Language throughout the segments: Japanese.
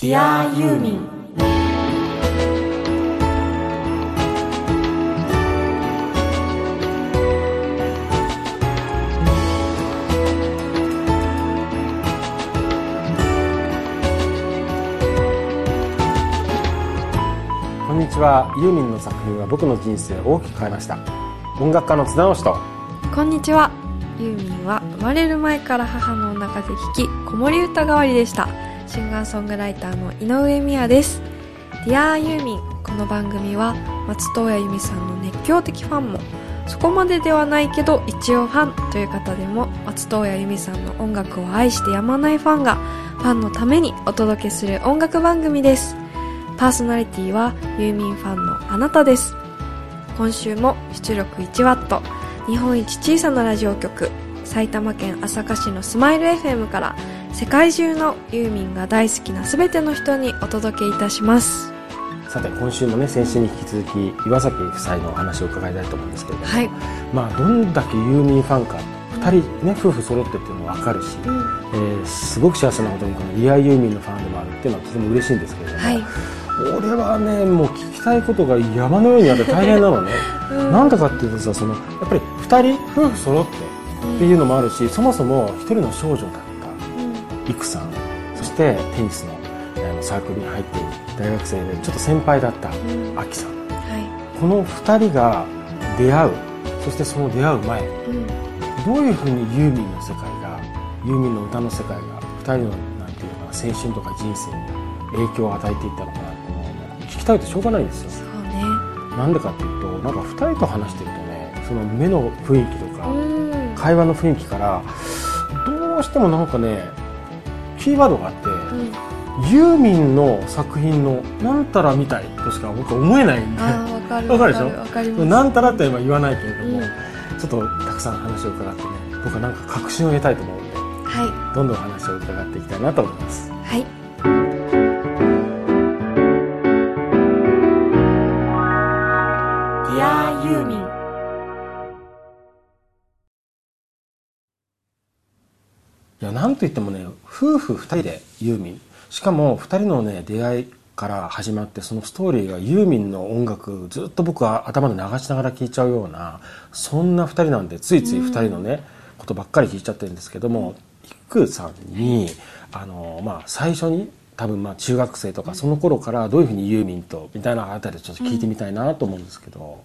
Dear ユーミンこんにちは。ユーミンの作品は僕の人生を大きく変えました。音楽家の津直しと。こんにちは。ユーミンは生まれる前から母のお腹で弾き子守歌代わりでしたシンガーソングライターの井上美也です。Dear ユーミンこの番組は松任谷由実さんの熱狂的ファンも。そこまでではないけど一応ファン。という方でも松任谷由実さんの音楽を愛してやまないファンがファンのためにお届けする音楽番組です。パーソナリティはユーミンファンのあなたです。今週も出力 1W 日本一小さなラジオ局。埼玉県朝霞市のスマイル FM から世界中のユーミンが大好きな全ての人にお届けいたします。さて今週もね先週に引き続き岩崎夫妻のお話を伺いたいと思うんですけれども、はい、まあどんだけユーミンファンか2人ね夫婦揃ってっていうのも分かるし、うん。えーすごく幸せなことにこのリアユーミンのファンでもあるっていうのはとても嬉しいんですけれども、はい。俺はねもう聞きたいことが山のようにあって大変なのね、うん。なんでかっていうとさそのやっぱり2人夫婦揃ってっていうのもあるし、そもそも一人の少女だ育さんそしてテニスのサークルに入っている大学生でちょっと先輩だったうん。アキさん。はこの2人が出会うそしてその出会う前い、うん。どういうふうにユーミンの世界がユーミンの歌の世界が2人のなんていうのかな青春とか人生に影響を与えていったのかなっていうのを聞きたいとしょうがないんですよ。そうね。なんでかっていうとなんか2人と話してるとねその目の雰囲気とか、うん。会話の雰囲気からどうしてもなんかねキーワードがあって、うんユーミンの作品のなんたらみたいとしか僕は思えないんでわかるわかるでしょ？わかなんたらっては言わないけれども、うんちょっとたくさん話を伺ってね僕はなんか確信を得たいと思うんではどんどんお話を伺っていきたいなと思います。いはいなんといってもね夫婦2人でユーミン。しかも2人のね出会いから始まってそのストーリーがユーミンの音楽ずっと僕は頭で流しながら聴いちゃうようなそんな2人なんでついつい2人のね、ことばっかり聞いちゃってるんですけどもイクさんにあの、まあ、最初に多分まあ中学生とかその頃からどういうふうにユーミンとみたいなあたりちょっと聞いてみたいなと思うんですけど、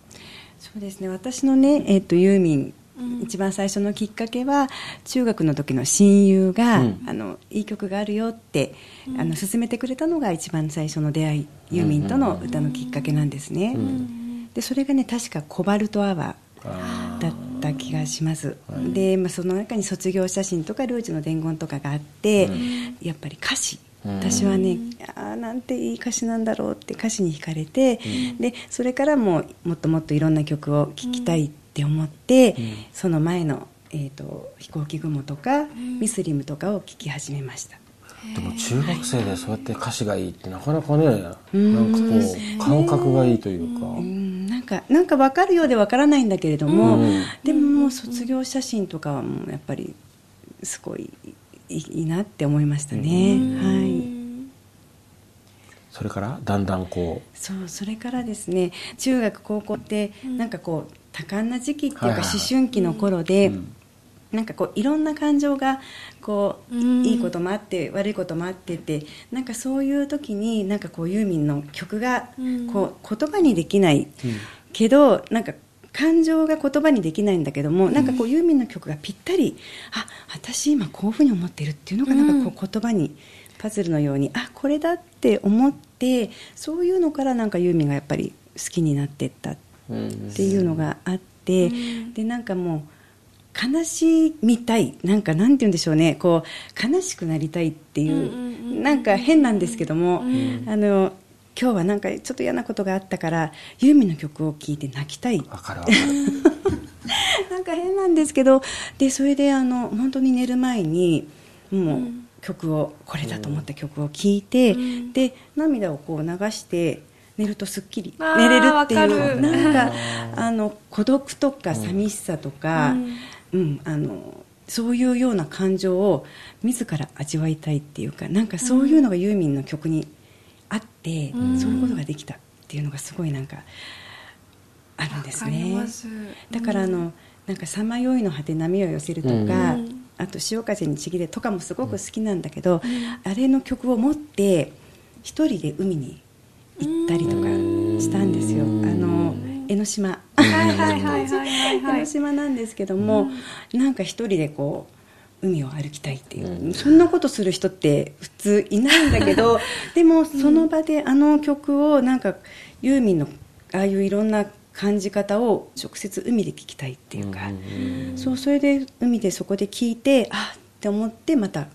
そうですね。私のね、えっとユーミン、一番最初のきっかけは中学の時の親友が、うん。あのいい曲があるよって、あの勧めてくれたのが一番最初の出会いユーミンとの歌のきっかけなんですね、ん。でそれがね確か「コバルトアワー」あだった気がします、はい。で、まあ、その中に卒業写真とかルージュの伝言とかがあって、うん。やっぱり歌詞。うん。私はね、あーなんていい歌詞なんだろうって歌詞に惹かれて、でそれからももっともっといろんな曲を聴きたいって思って、ん。その前の、えーと「飛行機雲」とか、ミスリム」とかを聴き始めました。でも中学生でそうやって歌詞がいいってなかなかねなんかこう感覚がいいというか、うん。なんかなんか分かるようで分からないんだけれども、うん。でももう卒業写真とかはもうやっぱりすごいいいいいなって思いましたね、はい。それから？だんだんこそうそれからですね中学高校ってなんかこう多感な時期っていうか思春期の頃で、うん。なんかこういろんな感情がこう、うん。いいこともあって悪いこともあっててなんかそういう時になんかこうユーミンの曲がうん。こう言葉にできない、うんけどなんか感情が言葉にできないんだけども、なんかこうユーミンの曲がぴったりあ私今こういうふうに思ってるっていうのがなんかこう言葉にパズルのようにあこれだって思ってそういうのからなんかユーミンがやっぱり好きになってったっうんていうのがあって、うん。でなんかもう悲しみたいなんかなんて言うんでしょうね。こう悲しくなりたいっていう,、なんか変なんですけども、うん。あの今日はなんかちょっと嫌なことがあったからユーミンの曲を聴いて泣きたい。わかるわかる。なんか変なんですけどでそれであの本当に寝る前にもう曲をこれだと思った曲を聴いて、うん。で涙をこう流して寝るとすっきり寝れるっていうる。なんかあの孤独とか寂しさとか、ううんんあのそういうような感情を自ら味わいたいっていうかなんかそういうのがユーミンの曲にあって、うん。そういうことができたっていうのがすごいなんかあるんですね。ます。だからあの、なんか「さまよいの果て波を寄せる」とか、うん。あと「潮風にちぎれ」とかもすごく好きなんだけど、あれの曲を持って一人で海に行ったりとかしたんですよ、うん。あの江ノ島。江ノい島なんですけども、なんか一人でこう海を歩きたいっていう、そんなことする人って普通いないんだけど でもその場であの曲をなんかユーミンのああいういろんな感じ方を直接海で聞きたいっていうか、そうそれで海でそこで聞いてあっって思ってまた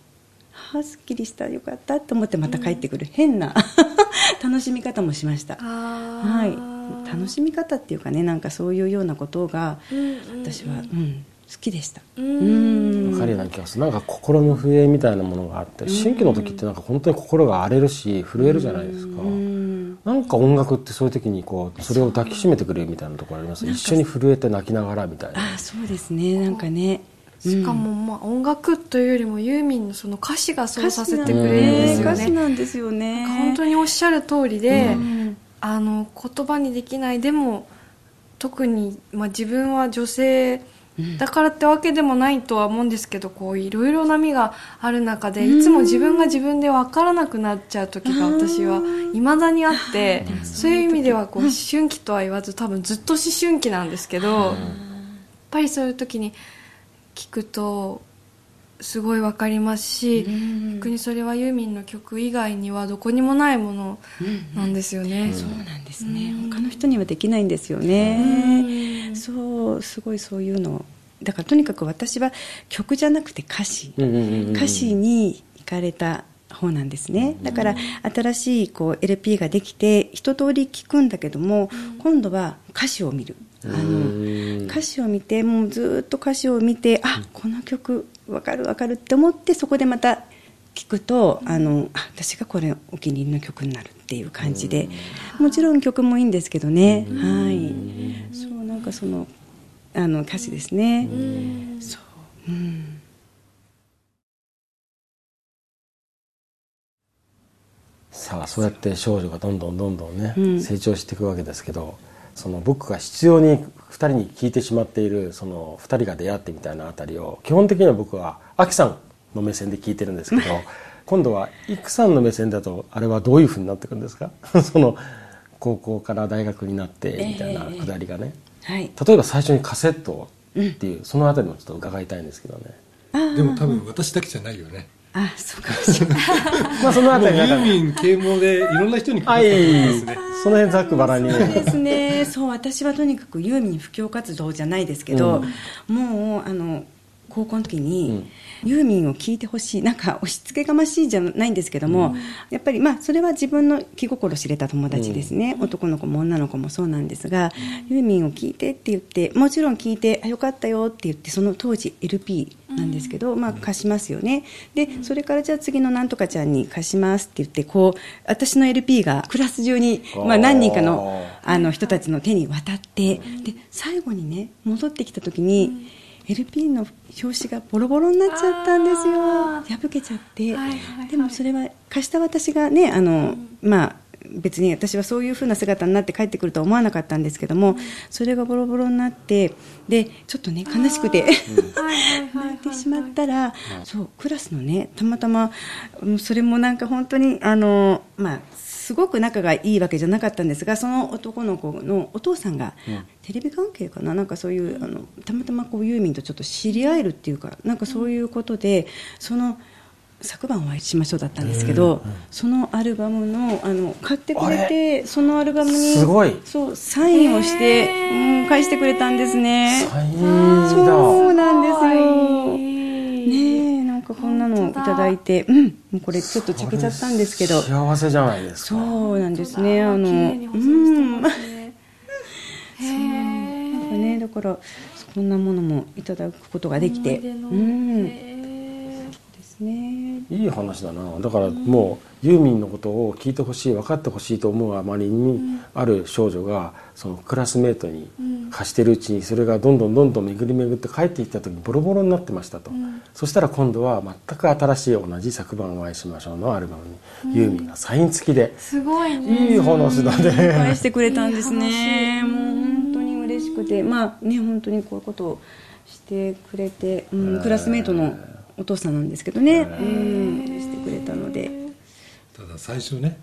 あーすっきりしたよかったと思ってまた帰ってくる、変な 楽しみ方もしました。あはい。ー楽しみ方っていうかねなんかそういうようなことがうんうん私は、うん好きでした。ううん。んわかるような気がする。なんか心の笛みたいなものがあって新規の時ってなんか本当に心が荒れるし震えるじゃないですか。うん。なんか音楽ってそういう時にこうそれを抱きしめてくれるみたいなところあります？一緒に震えて泣きながらみたいな。あそうですね。なんかねしかもまあ音楽というよりもユーミンのその歌詞がそうさせてくれるんですよ歌詞ね。なんですよね。本当におっしゃる通りで、うん。あの言葉にできないでも特に、まあ、自分は女性だからってわけでもないとは思うんですけどこういろいろ波がある中でいつも自分が自分で分からなくなっちゃう時が私はいまだにあってそういう意味ではこう思春期とは言わず多分ずっと思春期なんですけどやっぱりそういう時に聞くとすごい分かりますしうん。逆にそれはユーミンの曲以外にはどこにもないものなんですよね。そうなんですね。他の人にはできないんですよね。そうすごいそういうの。だからとにかく私は曲じゃなくて歌詞。うんうんうんうん歌詞に行かれた方なんですね。だから新しいこう LP ができて一通り聴くんだけども今度は歌詞を見るあのうん歌詞を見てもうずっと歌詞を見てあこの曲わかるわかるって思ってそこでまた聞くとあのあ私がこれお気に入りの曲になるっていう感じでもちろん曲もいいんですけどね。はい。そうなんかそのあの歌詞ですね。そう。うん。さあそうやって少女がどんどんどんどんね、うん。成長していくわけですけどその僕が必要に2人に聞いてしまっているその2人が出会ってみたいなあたりを基本的には僕はアキさんの目線で聞いてるんですけど 今度はイクさんの目線だとあれはどういうふうになっていくんですか？その高校から大学になってみたいなくだりがね、はい。例えば最初にカセットっていう、そのあたりもちょっと伺いたいんですけどね。でも多分私だけじゃないよね。あそうかもしれない。まあそのあたりなんかーミン啓蒙でいろんな人にはい配ったと思いますね。その辺ざっくばらんに。そうですねそう私はとにかくユーミン布教活動じゃないですけど、もうあの高校の時に、ユーミンを聴いてほしい。なんか押し付けがましいじゃないんですけども、やっぱりまあそれは自分の気心知れた友達ですね、男の子も女の子もそうなんですが、ユーミンを聴いてって言ってもちろん聴いてあよかったよって言ってその当時 LP なんですけど、まあ貸しますよね。でそれからじゃあ次のなんとかちゃんに貸しますって言ってこう私の LP がクラス中に、まあ、何人かのあの人たちの手に渡ってで最後にね戻ってきた時に、LP の表紙がボロボロになっちゃったんですよ。あ破けちゃって、はいはいはい。でもそれは貸した私がねあの、まあ別に私はそういう風な姿になって帰ってくるとは思わなかったんですけども、それがボロボロになってでちょっとね悲しくて。はいはいはい泣いてしまったら、そうクラスのねたまたまうんそれもなんか本当にあのまあすごく仲がいいわけじゃなかったんですがその男の子のお父さんが、テレビ関係かな？なんかそういうあのたまたまこうユーミンとちょっと知り合えるっていうかなんかそういうことでその昨晩お会いしましょうだったんですけど、そのアルバムのあの買ってくれてそのアルバムにすごい。そうサインをして、うん、返してくれたんですね。サインそうなんですよ。ねかこんなのをいただ。いて、うん、もうこれちょっとちゃけちゃったんですけど、幸せじゃないですか。そうなんですね。あの、綺麗に保存してますね。へえなんかねだからこんなものもいただくことができて、思い出の。うん、へねいい話だな。だからもうユーミンのことを聞いてほしい分かってほしいと思うあまりにある少女がそのクラスメートに貸してるうちにそれがどんどんどんどん巡り巡って帰ってきた時にボロボロになってましたと、そしたら今度は全く新しい同じ昨晩お会いしましょうのアルバムにユーミンがサイン付きで。すごいね。いい話だね。返してくれたんですね。いい話もう本当に嬉しくて。まあね本当にこういうことをしてくれて、うん、クラスメートのお父さんなんですけどね、うん、してくれたので。ただ最初ね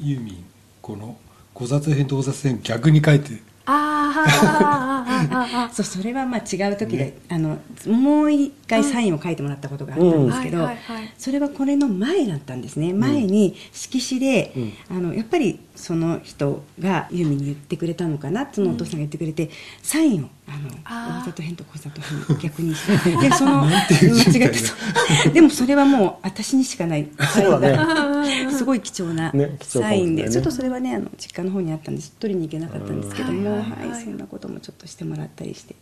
ユーミンこの古雑編と大雑編逆に書いてあ そうそれはまあ違う時で、あのもう一回サインを書いてもらったことがあったんですけど、うん。はいはい。はいそれはこれの前だったんですね。前に色紙で、あのやっぱりその人がユーミンに言ってくれたのかなそのお父さんが言ってくれて、サインをあの大里編と小里編逆にして。でその間違ってそう。でもそれはもう私にしかない。サインそうだがすごい貴重なサインで、ねちょっとそれはねあの実家の方にあったんです。取りに行けなかったんですけども、うんはいはい。はいそんなこともちょっとしてもらったりして、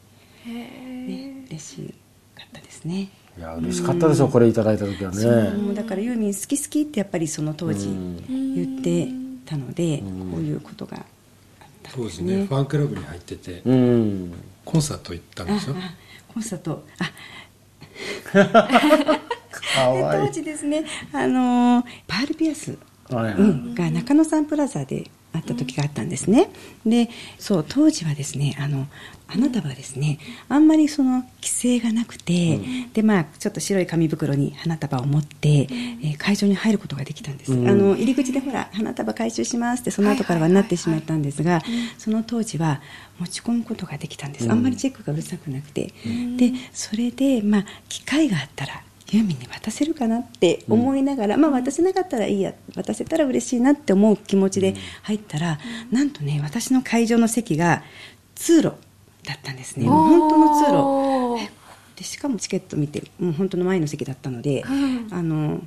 へね、嬉しかったですね。いや嬉しかったでしょこれいただいた時はね。もうだからユーミン好き好きってやっぱりその当時うん。言ってたので、うん。こういうことがあったん当時ですね。ねファンクラブに入っててうん。コンサート行ったんあでしょあコンサート。あ 当時ですねあのーパールピアスはいはい。うん、が中野サンプラザであった時があったんですね、でそう当時はですねあの花束はですねあんまりその規制がなくて、でまあちょっと白い紙袋に花束を持って、えー会場に入ることができたんです、うん。あの入り口でほら花束回収しますってその後からはなってしまったんですが、その当時は持ち込むことができたんです、あんまりチェックがうるさくなくて、でそれでまあ機会があったらユーミンに渡せるかなって思いながら、まあ渡せなかったらいいや渡せたら嬉しいなって思う気持ちで入ったら、なんとね私の会場の席が通路だったんですね。本当の通路。でしかもチケット見てもう本当の前の席だったので、うん。あの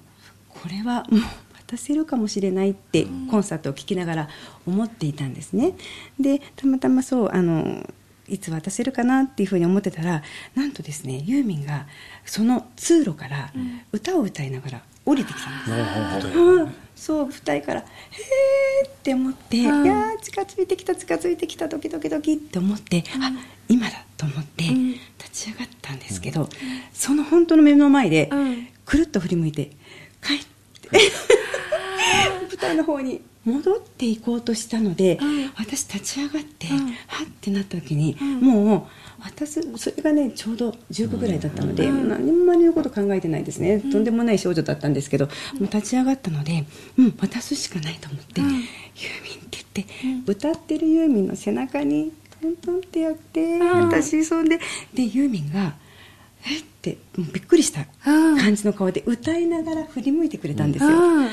これはもう渡せるかもしれないってコンサートを聴きながら思っていたんですね。でたまたまそうあのいつ渡せるかなっていうふうに思ってたらなんとですねユーミンがその通路から歌を歌いながら降りてきたんです、うん。そう舞台から「へーって思って、うん。いやー近づいてきた近づいてきたドキドキドキって思って、あ今だと思ってうん。立ち上がったんですけど、その本当の目の前で、うん。くるっと振り向いて帰って。舞台の方に戻っていこうとしたので、うん。私立ち上がって、うん。はってなった時に、ん。もう渡すそれがねちょうど19ぐらいだったので、うん。何も周りのこと考えてないですね、とんでもない少女だったんですけど、もう立ち上がったので、うん、渡すしかないと思って、うん。ユーミンって言って、歌ってるユーミンの背中にトントンってやって、ん。私そんででユーミンが「えっ?」てもうびっくりしたうん。感じの顔で歌いながら振り向いてくれたんですよ。うん。え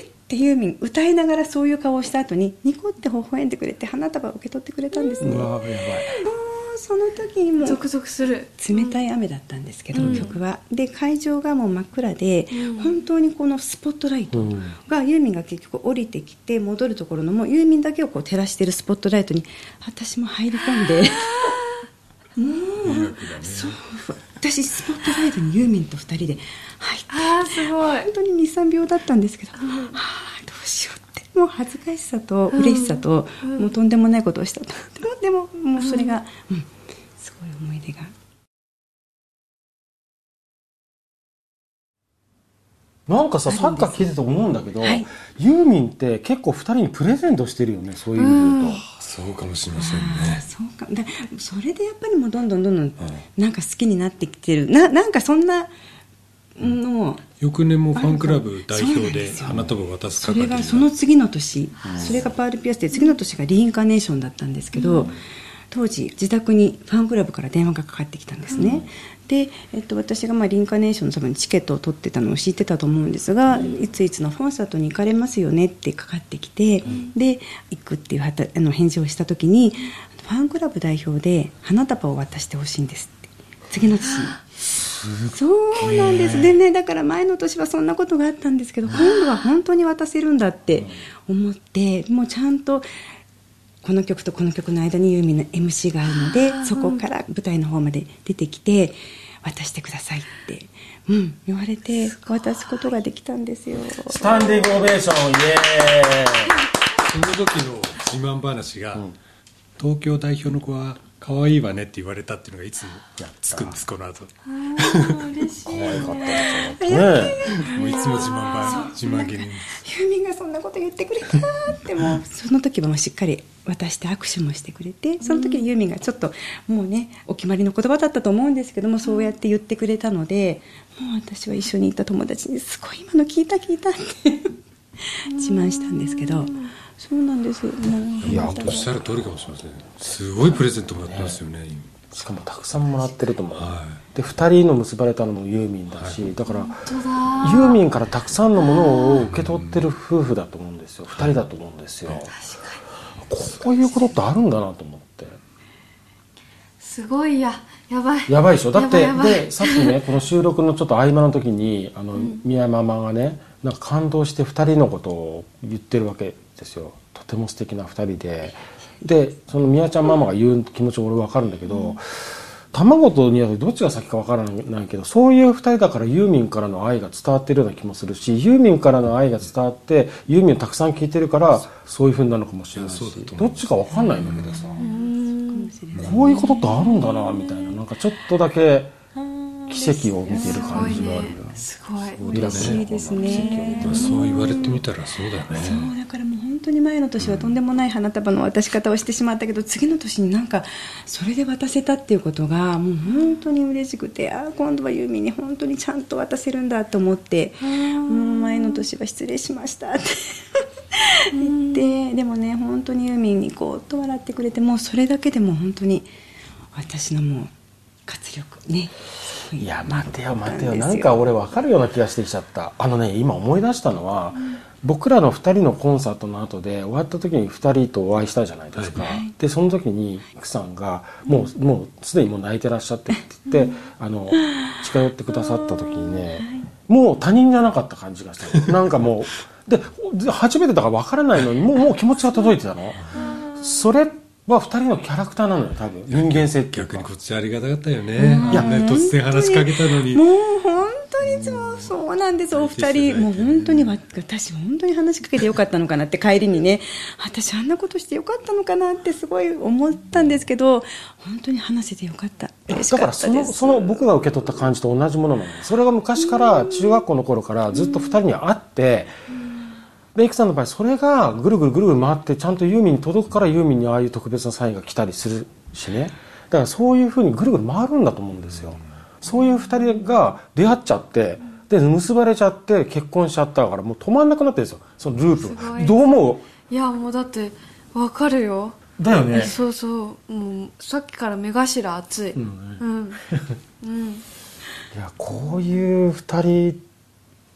ってユーミン歌いながらそういう顔をした後にニコって微笑んでくれて花束を受け取ってくれたんですね。うもわやばい。うその時にもうゾクゾクする。冷たい雨だったんですけど、うん。曲は。で会場がもう真っ暗で、うん。本当にこのスポットライトうん。が、ユーミンが結局降りてきて戻るところのもうユーミンだけをこう照らしてるスポットライトに私も入り込んで。そう私スポットライトにユーミンと2人で入ってあーすごい。本当に23秒だったんですけど、はあどうしようって。もう恥ずかしさと嬉しさと、うん。もうとんでもないことをしたと。でもでももうそれが、うん。すごい思い出が。なんかさサッカー聞いてて思うんだけど、はい。ユーミンって結構二人にプレゼントしてるよねそういう意味で言うと、そうかもしれませんね。そうか。だそれでやっぱりもうどんどんどんどん。なんか好きになってきてる。ななんかそんなのを翌年もファンクラブ代そうな表でんですよ。花束を渡すそれ係になが。その次の年それがパールピアスで次の年がリインカネーションだったんですけど、当時自宅にファンクラブから電話がかかってきたんですね、で、えっと、私がまあリインカネーションのためにチケットを取ってたのを知ってたと思うんですが、いついつのコンサートに行かれますよねってかかってきて、で行くっていうはたあの返事をした時にファンクラブ代表で花束を渡してほしいんですって。次の年に。そうなんです。でねだから前の年はそんなことがあったんですけど今度は本当に渡せるんだって思ってもうちゃんとこの曲とこの曲の間にユーミンの MC があるのでそこから舞台の方まで出てきて渡してくださいってうん、言われて渡すことができたんですよ。スタンディングオベーションイエその時の自慢話が、東京代表の子は可愛いわねって言われたっていうのがいつもつくんですこの後。嬉しい可愛かったですよねもういつも自慢話自慢げにユーミンがそんなこと言ってくれたってもうその時はもうしっかり渡して握手もしてくれてその時ユーミンがちょっともうねお決まりの言葉だったと思うんですけどもそうやって言ってくれたのでもう私は一緒にいた友達に「すごい今の聞いた聞いた」って 自慢したんですけどそうなんです。いやおっしゃる通りかもしれません。すごいプレゼントもらってますよねしかもたくさんもらってると思う、はで2人の結ばれたのもユーミンだし、だからユーミンからたくさんのものを受け取ってる夫婦だと思うんですよ。2人だと思うんですよ。こういうことってあるんだなと思って。すごいややばい。やばいでしょ？だってでさっきね この収録のちょっと合間の時にあの、宮ママがねなんか感動して2人のことを言ってるわけですよ。とても素敵な2人で。でその宮ちゃんママが言う気持ちも俺分かるんだけど、卵とニワトリどっちが先か分からないけどそういう2人だからユーミンからの愛が伝わってるような気もするしユーミンからの愛が伝わってユーミンをたくさん聴いてるからそういうふうになるのかもしれないしどっちか分かんないんだけどさ、こういうことってあるんだなみたいな。なんかちょっとだけ奇跡を見てる感じがあるよ。すごい。ミラクル嬉しいですね。まあそう言われてみたらそうだよね。そう。だからもう本当に前の年はとんでもない花束の渡し方をしてしまったけど次の年になんかそれで渡せたっていうことがもう本当に嬉しくてああ今度はユーミンに本当にちゃんと渡せるんだと思ってもう前の年は失礼しましたって。言ってでもね本当にユーミンにこうと笑ってくれてもうそれだけでも本当に私のもう活力ねいや待てよ待てよ。なんか俺分かるような気がしてきちゃった。あのね今思い出したのは、僕らの2人のコンサートの後で終わった時に2人とお会いしたじゃないですか、でその時にイクさんがもうもうすでにもう泣いてらっしゃってって言って、あの近寄ってくださった時にね、もう他人じゃなかった感じがしたの。なんかもうで初めてだから分からないのにもうもう気持ちが届いてたの、それは2人のキャラクターなのよ多分。人間性っ逆にこっちありがたかったよね。いや突然話しかけたのに。もう本当にいつもそうなんです、お二人、も。う本当にわ私、本当に話しかけてよかったのかなって、帰りにね、私、あんなことしてよかったのかなってすごい思ったんですけど、本当に話せてよかった、嬉しだかかったです。らそのその僕が受け取った感じと同じものなの。それが昔から中学校の頃からずっと2人にあってでイクさんの場合それがぐるぐるぐるぐる回ってちゃんとユーミンに届くからユーミンにああいう特別なサインが来たりするしね。だからそういうふうにぐるぐる回るんだと思うんですよ。そういう2人が出会っちゃってで結ばれちゃって結婚しちゃったからもう止まんなくなってるんですよ。そのループどう思いやもうだってわかるよ。うだよね。そうそう。もうさっきから目頭熱い。うん。うん、うん、いやこういう2人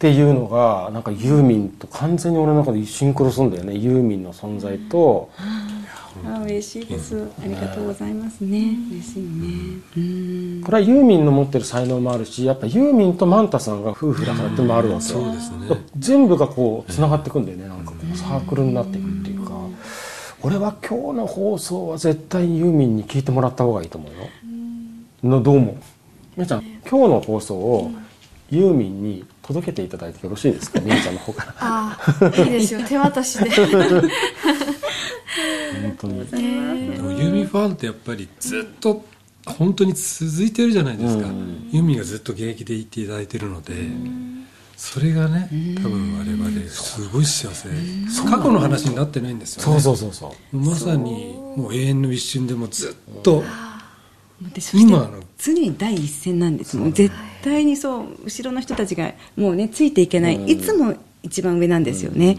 っていうのがなんかユーミンと完全に俺の中でシンクロするんだよね。ユーミンの存在と。あ嬉しいです、ありがとうございますね、嬉しいね。うん。これはユーミンの持ってる才能もあるしやっぱユーミンとマンタさんが夫婦だからっていうのもあるわけよ。そうですね。全部がこうつながっていくんだよね。なんかこうサークルになっていくっていうか。俺は今日の放送は絶対にユーミンに聞いてもらった方がいいと思うよ。のどうもみやちゃん今日の放送をユーミンに届けていただいてよろしいですか？みやちゃんの方から。ああいいですよ。手渡しで。本当に。でもユーミンファンってやっぱりずっと本当に続いてるじゃないですか、うん。ユーミンがずっと現役でいていただいてるので、それがね多分我々すごい幸せ、過去の話になってないんですよね。そうそうそうそう。まさにもう永遠の一瞬でもずっと今の。常に第一線なんですもう絶対にそう後ろの人たちがもうねついていけない、いつも一番上なんですよね。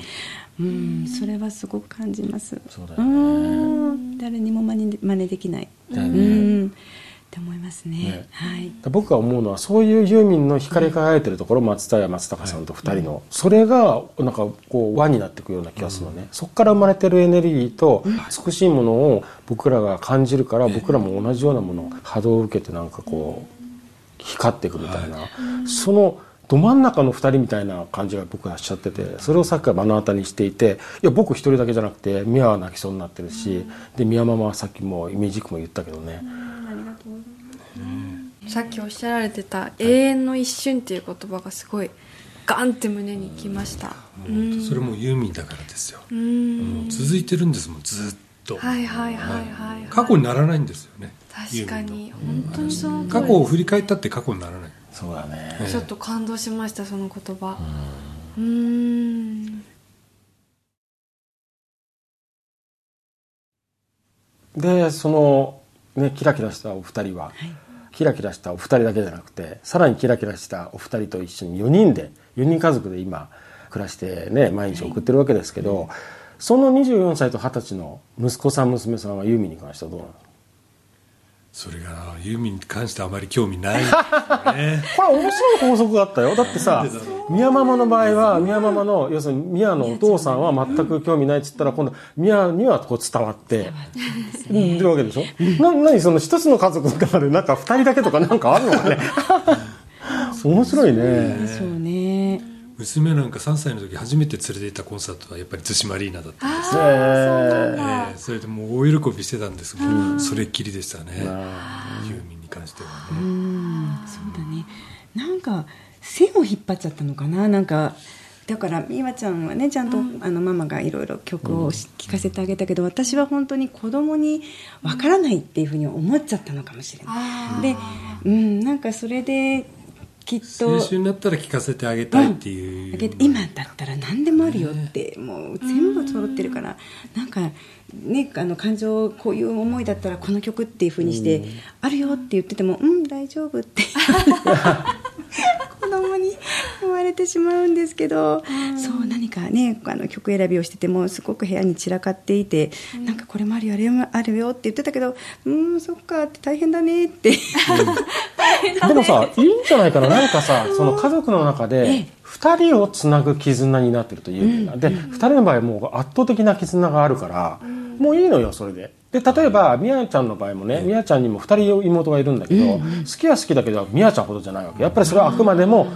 うん、それはすごく感じます。そうだよね。うん。誰にも真似で真似できない、だよね。うん。って思いますね。ね。はい。僕が思うのはそういうユーミンの光り輝いてるところ松田や松高さんと2人の、それがなんかこう輪になっていくような気がするのね、そこから生まれてるエネルギーと美しいものを僕らが感じるから僕らも同じようなもの波動を受けてなんかこう光っていくみたいな、そのど真ん中の2人みたいな感じが僕はしちゃっててそれをさっきから目の当たりにしていていや僕一人だけじゃなくてミアは泣きそうになってるし、で宮ママはさっきもイメージクも言ったけどね、さっきおっしゃられてた「永遠の一瞬」っていう言葉がすごいガンって胸にきました。うん。それもユーミンだからですよ、続いてるんですもんずっと、はいはいはいはい。はい。過去にならないんですよね確かに。本当にその過去を振り返ったって過去にならない。そうだね。ええ。ちょっと感動しましたその言葉。うーん。でその、ね、キラキラしたお二人は、キラキラしたお二人だけじゃなくてさらにキラキラしたお二人と一緒に4人で4人家族で今暮らしてね毎日送ってるわけですけど、その24歳と20歳の息子さん娘さんはユーミンに関してはどうなの？それがユーミンに関してあまり興味ない。ね これ面白い法則があったよ。だってさ宮ママの場合は宮ママの要するに宮のお父さんは全く興味ないっつったら今度宮にはこう伝わってうんってるわけでしょ？な何その一つの家族の中でなんか二人だけとかなんかあるのかね？面白いね。そうね娘なんか3歳の時初めて連れて行ったコンサートはやっぱり逗子マリーナだったんですよ、ねええそれでもう大喜びしてたんですけど、それっきりでしたねユーミンに関してはね、そうだね。なんか線を引っ張っちゃったのかな？なんかだから美和ちゃんはねちゃんと、あのママがいろいろ曲をし聴かせてあげたけど私は本当に子供にわからないっていうふうに思っちゃったのかもしれない。で、うん、なんかそれできっと青春になったら聴かせてあげたいっていう、だけど今だったら何でもあるよって、もう全部揃ってるから、なんかねあの感情こういう思いだったらこの曲っていうふうにして、あるよって言っててもうん大丈夫って。子 供に言われてしまうんですけど、そう何かねあの曲選びをしててもすごく部屋に散らかっていて、なんかこれもあるよあれもあるよって言ってたけどうんそっかって大変だねって、でもさいいんじゃないかな。なんかさその家族の中えでえ2人をつなぐ絆になってるというような。で2人の場合はもう圧倒的な絆があるからもういいのよそれで。で例えばみやちゃんの場合もねみやちゃんにも2人妹がいるんだけど好きは好きだけどみやちゃんほどじゃないわけ。やっぱりそれはあくまでも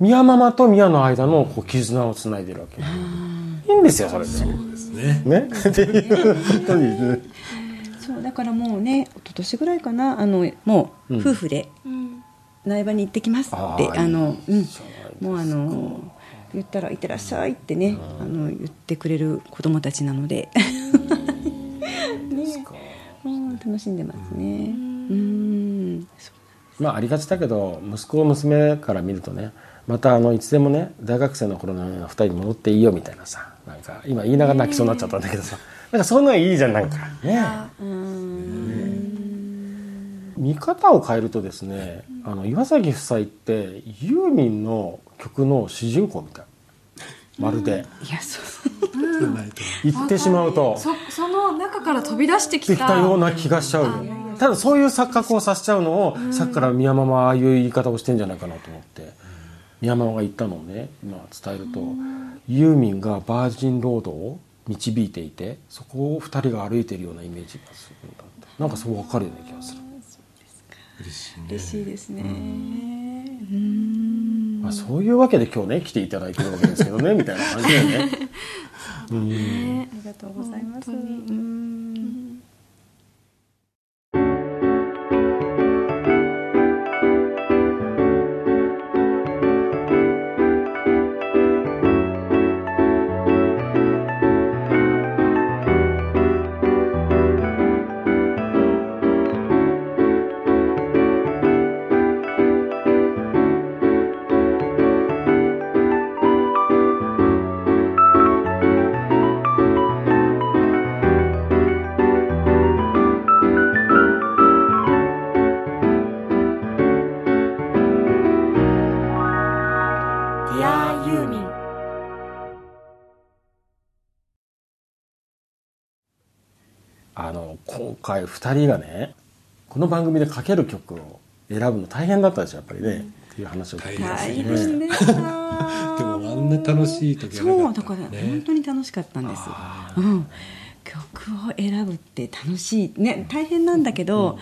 みやママとみやの間のこう絆をつないでるわけ。いいんですよそれで。ですね。ね。っていうことにね。そうだからもうね一昨年ぐらいかなあのもう夫婦で苗場に行ってきますって、あのうん。もうあの言ったら「いってらっしゃい」ってねあの言ってくれる子供たちなので楽しんでますね。うん。そうまあありがちだけど息子娘から見るとねまたあのいつでもね大学生の頃のような2人に戻っていいよみたいなさなんか今言いながら泣きそうになっちゃったんだけどさなんかそういうのがいいじゃんなんか。ね。見方を変えるとですねあの岩崎夫妻ってユーミンの曲の主人公みたいまるで。いやそう。じゃないと言ってしまうと。そその中から飛び出してきでたきたような気がしちゃう。よただそういう錯覚をさせちゃうのをさっきから宮ママはああいう言い方をしてんじゃないかなと思って。宮ママが言ったのをね今伝えると。ユーミンがバージンロードを導いていてそこを2人が歩いてるようなイメージがするんだって。なんかそう分かるような気がする、嬉しいね。嬉しいですね。うんまあ、そういうわけで今日ね来ていただいてるわけですけどねみたいな感じだよね。う んありがとうございます今回2人がねこの番組でかける曲を選ぶの大変だったでしょやっぱりね、っていう話を聞いて。大でした。でもあんな楽しい時はそうだから本ね当に楽しかったんです、うん、曲を選ぶって楽しい。ね大変なんだけど、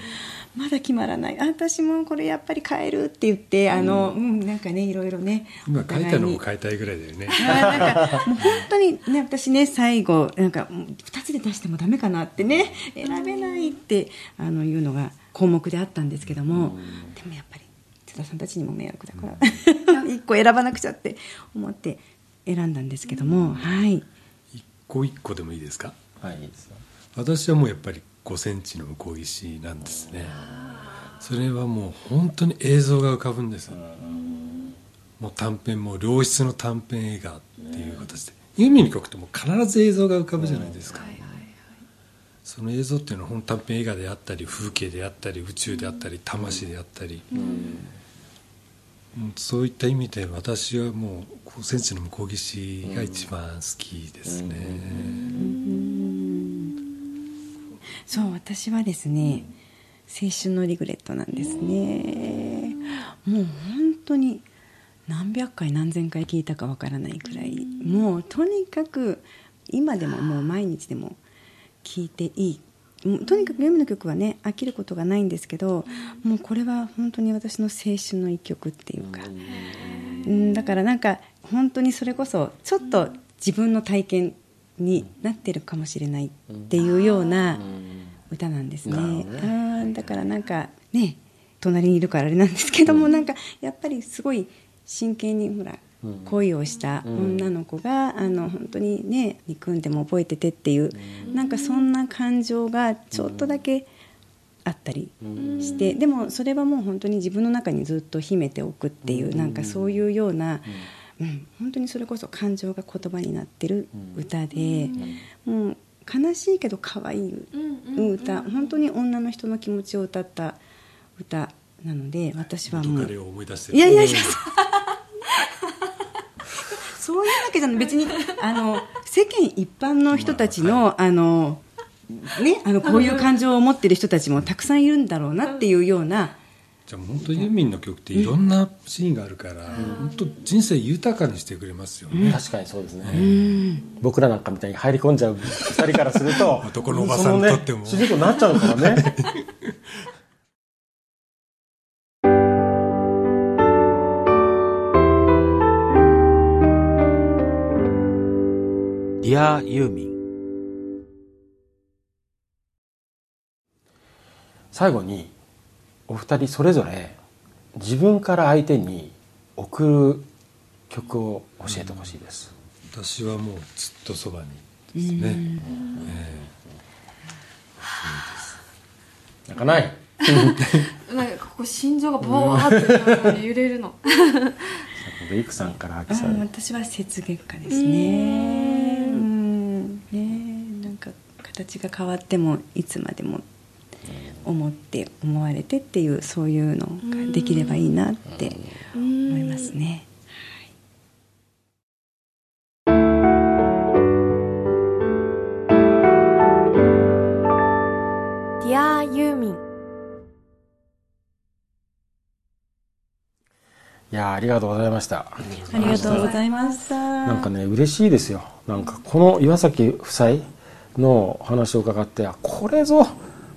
まだ決まらない。あ私もこれやっぱり変えるって言ってあの、うんなんかねいろいろね今書いたのも変えたいぐらいだよね。なんかもう本当にね私ね最後なんかもう2つで出してもダメかなってね選べないってあのいうのが項目であったんですけども、でもでもやっぱり津田さんたちにも迷惑だから、一個選ばなくちゃって思って選んだんですけども、はい。一個一個でもいいですか？はいいいですよ。私はもうやっぱり5センチの向こう岸なんですね。それはもう本当に映像が浮かぶんです。もう短編も良質の短編映画っていう形で。ユーミンの曲ってもう必ず映像が浮かぶじゃないですか。その映像っていうのは本短編映画であったり風景であったり宇宙であったり魂であったり、うん。そういった意味で私はもう5センチの向こう岸が一番好きですね、そう私はですね青春のリグレットなんですね。もう本当に何百回何千回聞いたかわからないくらい。もうとにかく今でももう毎日でも聴いていい。とにかくゲームの曲はね飽きることがないんですけどもうこれは本当に私の青春の一曲っていうか。うん。だからなんか本当にそれこそちょっと自分の体験になってるかもしれないっていうような歌なんですね。あだからなんかね隣にいるからあれなんですけども、なんかやっぱりすごい真剣にほら恋をした女の子が、あの本当にね憎んでも覚えててっていう、なんかそんな感情がちょっとだけあったりして、でもそれはもう本当に自分の中にずっと秘めておくっていう、なんかそういうような、うん、本当にそれこそ感情が言葉になってる歌で、もう悲しいけど可愛い歌、本当に女の人の気持ちを歌った歌なので私はもういやいやいや そういうわけじゃない。別にあの世間一般の人たちの、あのね、あのこういう感情を持ってる人たちもたくさんいるんだろうなっていうような、じゃあ本当ユーミンの曲っていろんなシーンがあるから、本当人生豊かにしてくれますよね、確かにそうですね、僕らなんかみたいに入り込んじゃう二人からすると 男のおばさんにとっても。ね主人公になっちゃうからね。ディアユーミン。最後にお二人それぞれ自分から相手に送る曲を教えてほしいです、私はもうずっとそばにですね、泣かない？なんかここ心臓がボーって揺れるの。イクさんからさん。私は雪月花ですね。うん。ねなんか形が変わってもいつまでも思って思われてっていうそういうのができればいいなって思いますね。ディアユーミンいやーありがとうございましたありがとうございました。なんかね嬉しいですよなんかこの岩崎夫妻のお話を伺ってあこれぞ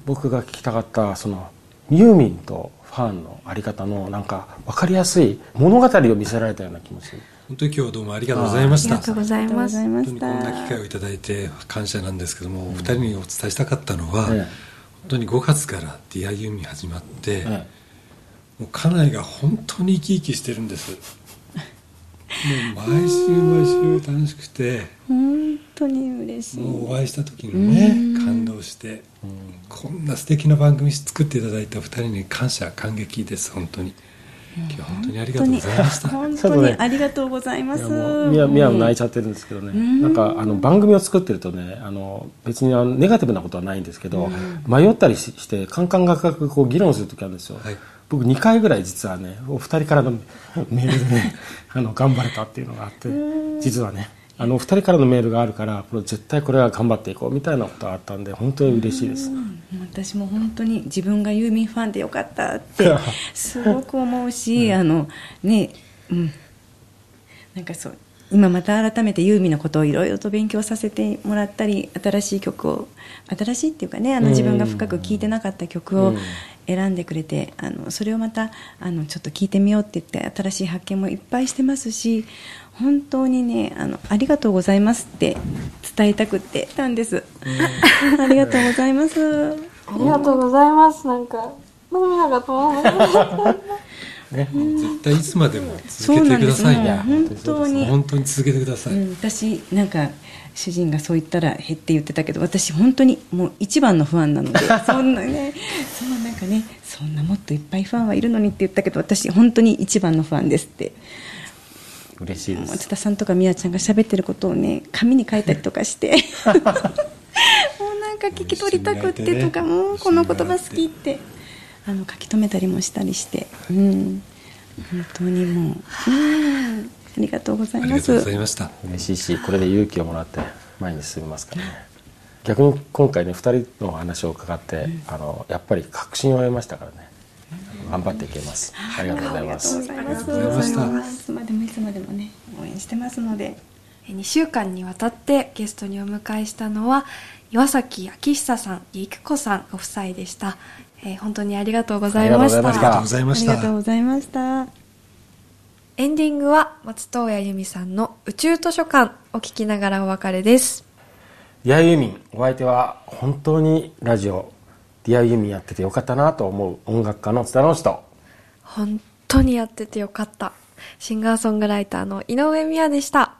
僕が聞きたかったそのユーミンとファンのあり方のなんか分かりやすい物語を見せられたような気持ち本当に今日はどうもありがとうございました。ありがとうございます。ありがとう本当。にこんな機会をいただいて感謝なんですけども、お二人にお伝えしたかったのは、ええ本当に5月から「ディアユーミン始まって、えもう家内が本当に生き生きしてるんですもう毎週毎週楽しくて本当に嬉しい。もうお会いした時にね感動してこんな素敵な番組作っていただいたお二人に感謝感激です本当に。今日は本当にありがとうございました。本当にありがとうございます。いやもうミヤミヤも泣いちゃってるんですけどね、なんかあの番組を作ってるとねあの別にあのネガティブなことはないんですけど、迷ったりししてカンカンガクガクこう議論する時あるんですよ、はい僕2回ぐらい実はねお二人からのメールでね あの頑張れたっていうのがあって実はねあのお二人からのメールがあるからこれ絶対これは頑張っていこうみたいなことがあったんで本当に嬉しいです、私も本当に自分がユーミンファンでよかったって すごく思うし、あのねうん。なんかそう今また改めてユーミンのことをいろいろと勉強させてもらったり新しい曲を新しいっていうかねあの自分が深く聴いてなかった曲を選んでくれてあのそれをまたあのちょっと聴いてみようって言って新しい発見もいっぱいしてますし本当にねあのありがとうございますって伝えたくってたんです、ありがとうございます。ありがとうございます。なんか涙が止まらない。ね、絶対いつまでもそう続けなんです。もうてくださいね本当に。本当に続けてください、うん、私なんか主人がそう言ったらへって言ってたけど私本当にもう一番のファンなので そんなねそんかねそんなもっといっぱいファンはいるのにって言ったけど私本当に一番のファンですって。嬉しいです。松田さんとかみやちゃんが喋ってることをね紙に書いたりとかして。もうなんか聞き取りたくってとかもうこの言葉好きって。あの書き留めたりもしたりして。うん。本当にもう。うん。ありがとうございます。ありがとうございました。嬉しいしこれで勇気をもらって前に進みますからね逆に今回ね2人のお話を伺って、あのやっぱり確信を得ましたからね。頑張っていけます。ありがとうございます。ありがとうございます。ありがとうございましたいつまでもいつまでもね、応援してますので。2週間にわたってゲストにお迎えしたのは岩崎明久さん、ゆきこさんご夫妻でした、えー本当にありがとうございました。ありがとうございました。ありがとうございまありしたがとうございました。エンディングは松任谷由実さんの宇宙図書館。を聞きながらお別れですディアユーミン。お相手は本当にラジオディアユーミンやっててよかったなと思う音楽家の津田直人本当にやっててよかった。シンガーソングライターの井上美也でした。